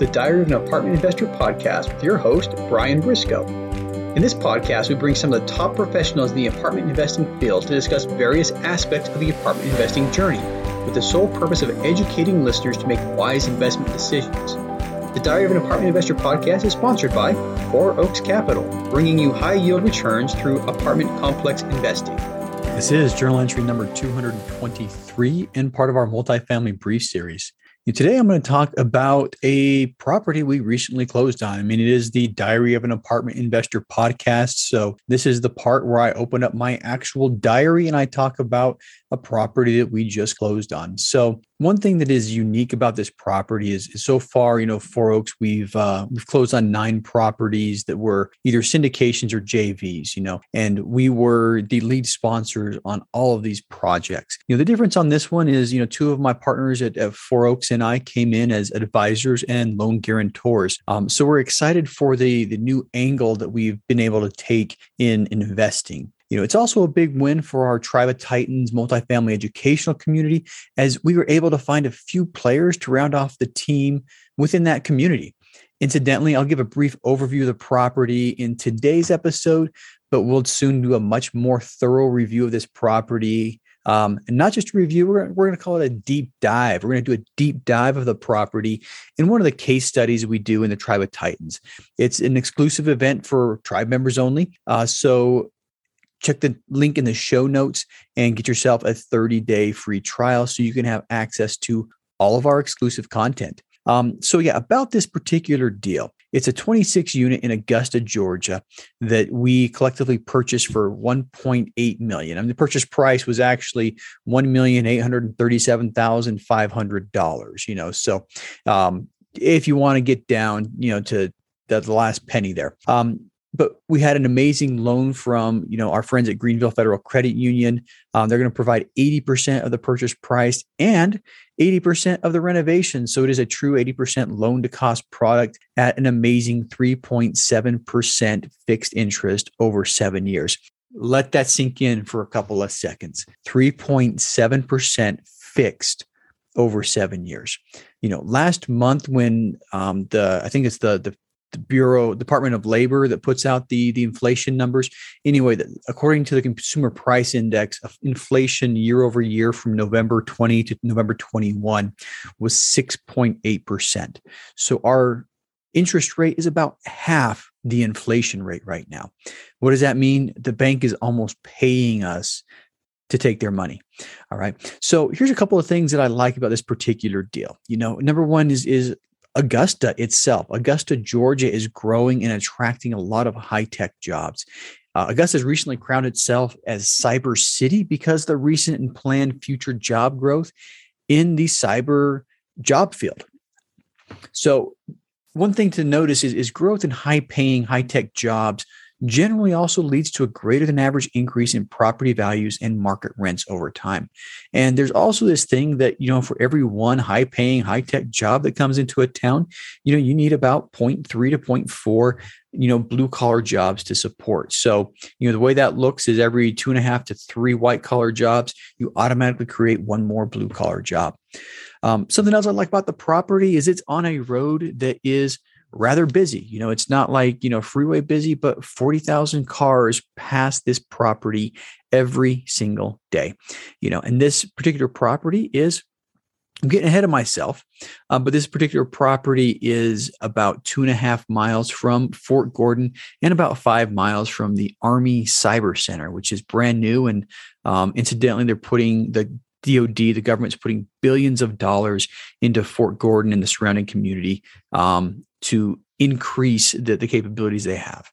the Diary of an Apartment Investor podcast with your host, Brian Briscoe. In this podcast, we bring some of the top professionals in the apartment investing field to discuss various aspects of the apartment investing journey with the sole purpose of educating listeners to make wise investment decisions. The Diary of an Apartment Investor podcast is sponsored by Four Oaks Capital, bringing you high yield returns through apartment complex investing. This is journal entry number 223 and part of our multifamily brief series. Today, I'm going to talk about a property we recently closed on. I mean, it is the Diary of an Apartment Investor podcast. So, this is the part where I open up my actual diary and I talk about a property that we just closed on. So, one thing that is unique about this property is, is so far, you know, Four Oaks, we've uh, we've closed on nine properties that were either syndications or JVs, you know, and we were the lead sponsors on all of these projects. You know, the difference on this one is, you know, two of my partners at, at Four Oaks and I came in as advisors and loan guarantors. Um, so we're excited for the the new angle that we've been able to take in, in investing. You know, it's also a big win for our Tribe of Titans multifamily educational community as we were able to find a few players to round off the team within that community. Incidentally, I'll give a brief overview of the property in today's episode, but we'll soon do a much more thorough review of this property. Um, and not just a review, we're, we're going to call it a deep dive. We're going to do a deep dive of the property in one of the case studies we do in the Tribe of Titans. It's an exclusive event for tribe members only. Uh, so check the link in the show notes and get yourself a 30 day free trial so you can have access to all of our exclusive content. Um, so, yeah, about this particular deal, it's a 26 unit in Augusta, Georgia that we collectively purchased for 1.8 million. I mean, the purchase price was actually $1,837,500, you know. So, um, if you want to get down, you know, to the, the last penny there. Um, but we had an amazing loan from you know our friends at greenville federal credit union. Um, they're going to provide 80% of the purchase price and 80% of the renovation. So it is a true 80% loan to cost product at an amazing 3.7% fixed interest over seven years. Let that sink in for a couple of seconds. 3.7% fixed over seven years. You know last month when um, the i think it's the the the Bureau Department of Labor that puts out the the inflation numbers. Anyway, the, according to the Consumer Price Index, uh, inflation year over year from November 20 to November 21 was 6.8 percent. So our interest rate is about half the inflation rate right now. What does that mean? The bank is almost paying us to take their money. All right. So here's a couple of things that I like about this particular deal. You know, number one is is Augusta itself, Augusta, Georgia is growing and attracting a lot of high tech jobs. Uh, Augusta has recently crowned itself as Cyber City because the recent and planned future job growth in the cyber job field. So, one thing to notice is, is growth in high paying, high tech jobs generally also leads to a greater than average increase in property values and market rents over time. And there's also this thing that, you know, for every one high paying, high tech job that comes into a town, you know, you need about 0.3 to 0.4 you know blue collar jobs to support so you know the way that looks is every two and a half to three white collar jobs you automatically create one more blue collar job um, something else i like about the property is it's on a road that is rather busy. You know, it's not like, you know, freeway busy, but 40,000 cars pass this property every single day. You know, and this particular property is I'm getting ahead of myself, uh, but this particular property is about two and a half miles from Fort Gordon and about five miles from the Army Cyber Center, which is brand new. And um, incidentally, they're putting the DoD, the government's putting billions of dollars into Fort Gordon and the surrounding community um, to increase the, the capabilities they have.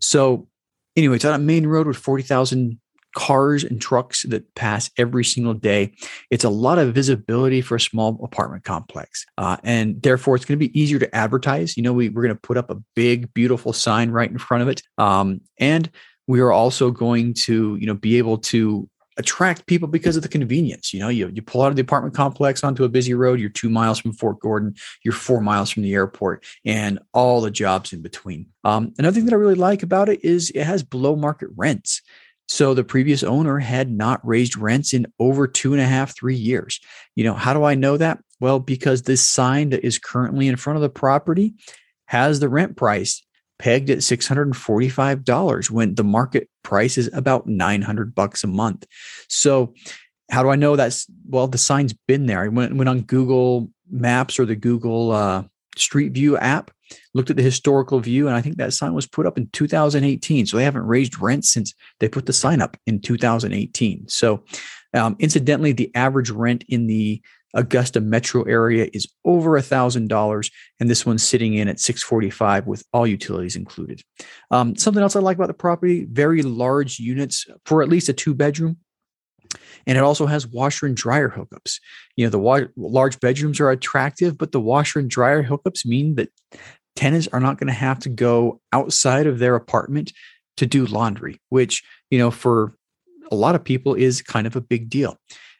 So, anyway, it's on a main road with 40,000 cars and trucks that pass every single day. It's a lot of visibility for a small apartment complex. Uh, and therefore, it's going to be easier to advertise. You know, we, we're going to put up a big, beautiful sign right in front of it. Um, and we are also going to, you know, be able to attract people because of the convenience. You know, you, you pull out of the apartment complex onto a busy road, you're two miles from Fort Gordon, you're four miles from the airport, and all the jobs in between. Um, another thing that I really like about it is it has below market rents. So the previous owner had not raised rents in over two and a half, three years. You know, how do I know that? Well, because this sign that is currently in front of the property has the rent price pegged at $645 when the market price is about 900 bucks a month. So how do I know that's well the sign's been there. I went, went on Google Maps or the Google uh, Street View app, looked at the historical view, and I think that sign was put up in 2018. So they haven't raised rent since they put the sign up in 2018. So um, incidentally, the average rent in the Augusta metro area is over a thousand dollars, and this one's sitting in at 645 with all utilities included. Um, something else I like about the property: very large units for at least a two bedroom. And it also has washer and dryer hookups. You know, the wa- large bedrooms are attractive, but the washer and dryer hookups mean that tenants are not going to have to go outside of their apartment to do laundry, which, you know, for a lot of people is kind of a big deal.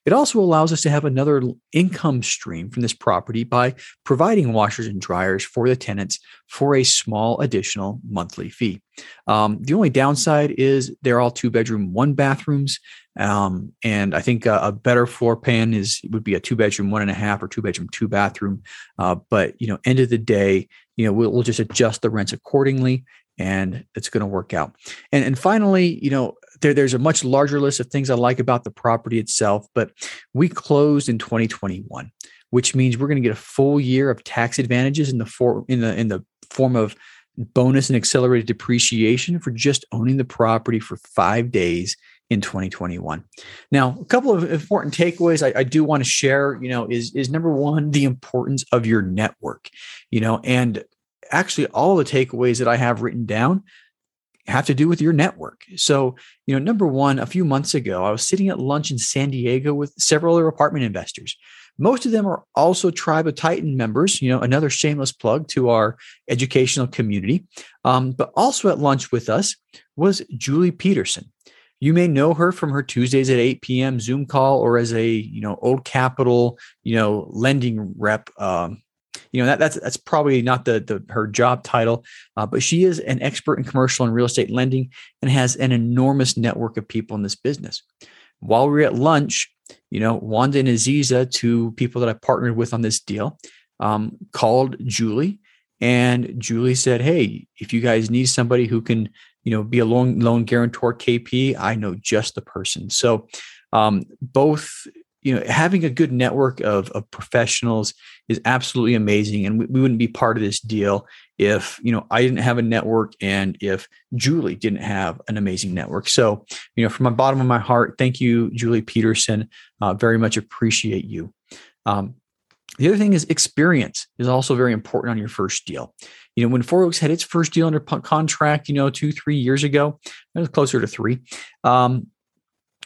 It also allows us to have another income stream from this property by providing washers and dryers for the tenants for a small additional monthly fee. Um, the only downside is they're all two bedroom, one bathrooms. Um, and I think a, a, better floor plan is would be a two bedroom, one and a half, or two bedroom, two bathroom. Uh, but you know, end of the day, you know, we'll, we'll just adjust the rents accordingly, and it's going to work out. And and finally, you know, there, there's a much larger list of things I like about the property itself, but we closed in 2021, which means we're going to get a full year of tax advantages in the for, in the in the form of bonus and accelerated depreciation for just owning the property for five days in 2021. Now, a couple of important takeaways I, I, do want to share, you know, is is number one, the importance of your network, you know, and actually all the takeaways that I have written down have to do with your network. So, you know, number one, a few months ago, I was sitting at lunch in San Diego with several other apartment investors. Most of them are also Tribe of Titan members, you know, another shameless plug to our educational community. Um, but also at lunch with us was Julie Peterson. You may know her from her Tuesdays at 8 p.m. Zoom call or as a, you know, old capital, you know, lending rep um, you know that that's that's probably not the the her job title, uh, but she is an expert in commercial and real estate lending and has an enormous network of people in this business. While we were at lunch, you know, Wanda and Aziza, two people that I partnered with on this deal, um, called Julie, and Julie said, "Hey, if you guys need somebody who can, you know, be a loan loan guarantor KP, I know just the person." So um, both you know having a good network of, of professionals is absolutely amazing and we, we, wouldn't be part of this deal if you know i didn't have a network and if julie didn't have an amazing network so you know from the bottom of my heart thank you julie peterson uh, very much appreciate you um, the other thing is experience is also very important on your first deal. You know, when Four Oaks had its first deal under contract, you know, two, three years ago, it was closer to three. Um,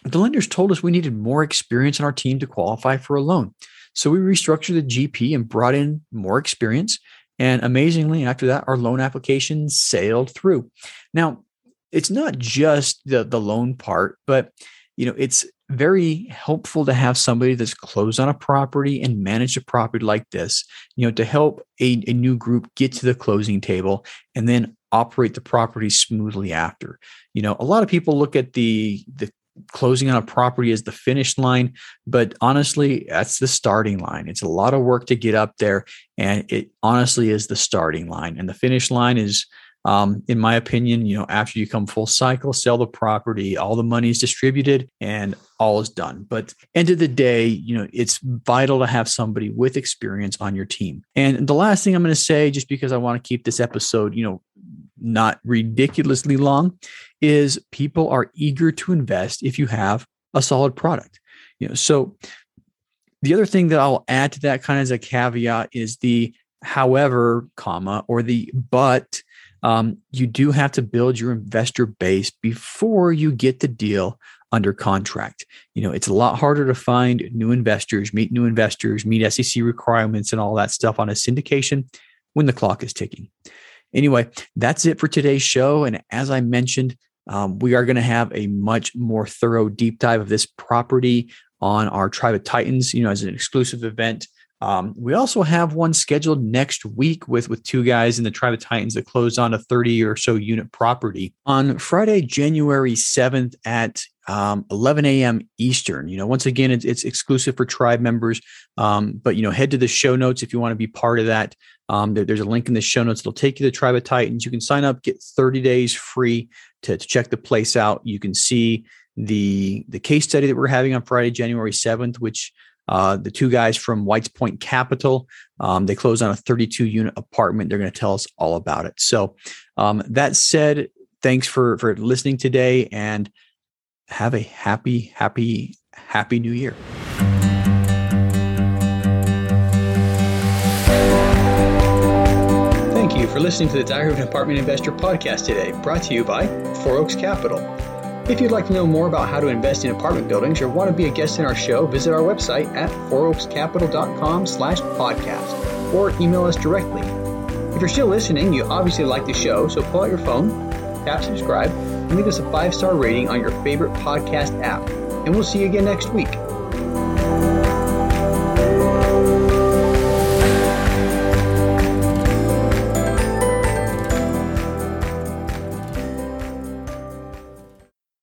the lenders told us we needed more experience in our team to qualify for a loan. So we restructured the GP and brought in more experience. And amazingly, after that, our loan application sailed through. Now, it's not just the, the loan part, but you know, it's very helpful to have somebody that's closed on a property and manage a property like this, you know, to help a, a new group get to the closing table and then operate the property smoothly after. You know, a lot of people look at the the closing on a property is the finish line but honestly that's the starting line. It's a lot of work to get up there and it honestly is the starting line. And the finish line is um, in my opinion you know after you come full cycle sell the property all the money is distributed and all is done. But end of the day you know it's vital to have somebody with experience on your team. And the last thing i'm going to say just because i want to keep this episode you know not ridiculously long, is people are eager to invest if you have a solid product. You know, so the other thing that I'll add to that kind of as a caveat is the however, comma, or the but. Um, you do have to build your investor base before you get the deal under contract. You know, it's a lot harder to find new investors, meet new investors, meet SEC requirements, and all that stuff on a syndication when the clock is ticking. Anyway, that's it for today's show. And as I mentioned, um, we are going to have a much more thorough deep dive of this property on our Tribe of Titans, you know, as an exclusive event Um, we also have one scheduled next week with with two guys in the Tribe of Titans that closed on a 30 or so unit property on Friday, January 7th at um, 11 a.m. Eastern. You know, once again, it's, it's exclusive for tribe members. Um, but you know, head to the show notes if you want to be part of that. Um, there, there's a link in the show notes. It'll take you to the Tribe of Titans. You can sign up, get 30 days free to, to check the place out. You can see the the case study that we're having on Friday, January 7th, which uh, the two guys from Whites Point Capital, um, they closed on a 32 unit apartment. They're going to tell us all about it. So, um, that said, thanks for for listening today, and have a happy, happy, happy New Year. Thank you for listening to the Diary of an Apartment Investor podcast today, brought to you by Four Oaks Capital. If you'd like to know more about how to invest in apartment buildings or want to be a guest in our show, visit our website at fouroakscapital.com slash podcast or email us directly. If you're still listening, you obviously like the show, so pull out your phone, tap subscribe, and leave us a five-star rating on your favorite podcast app. And we'll see you again next week.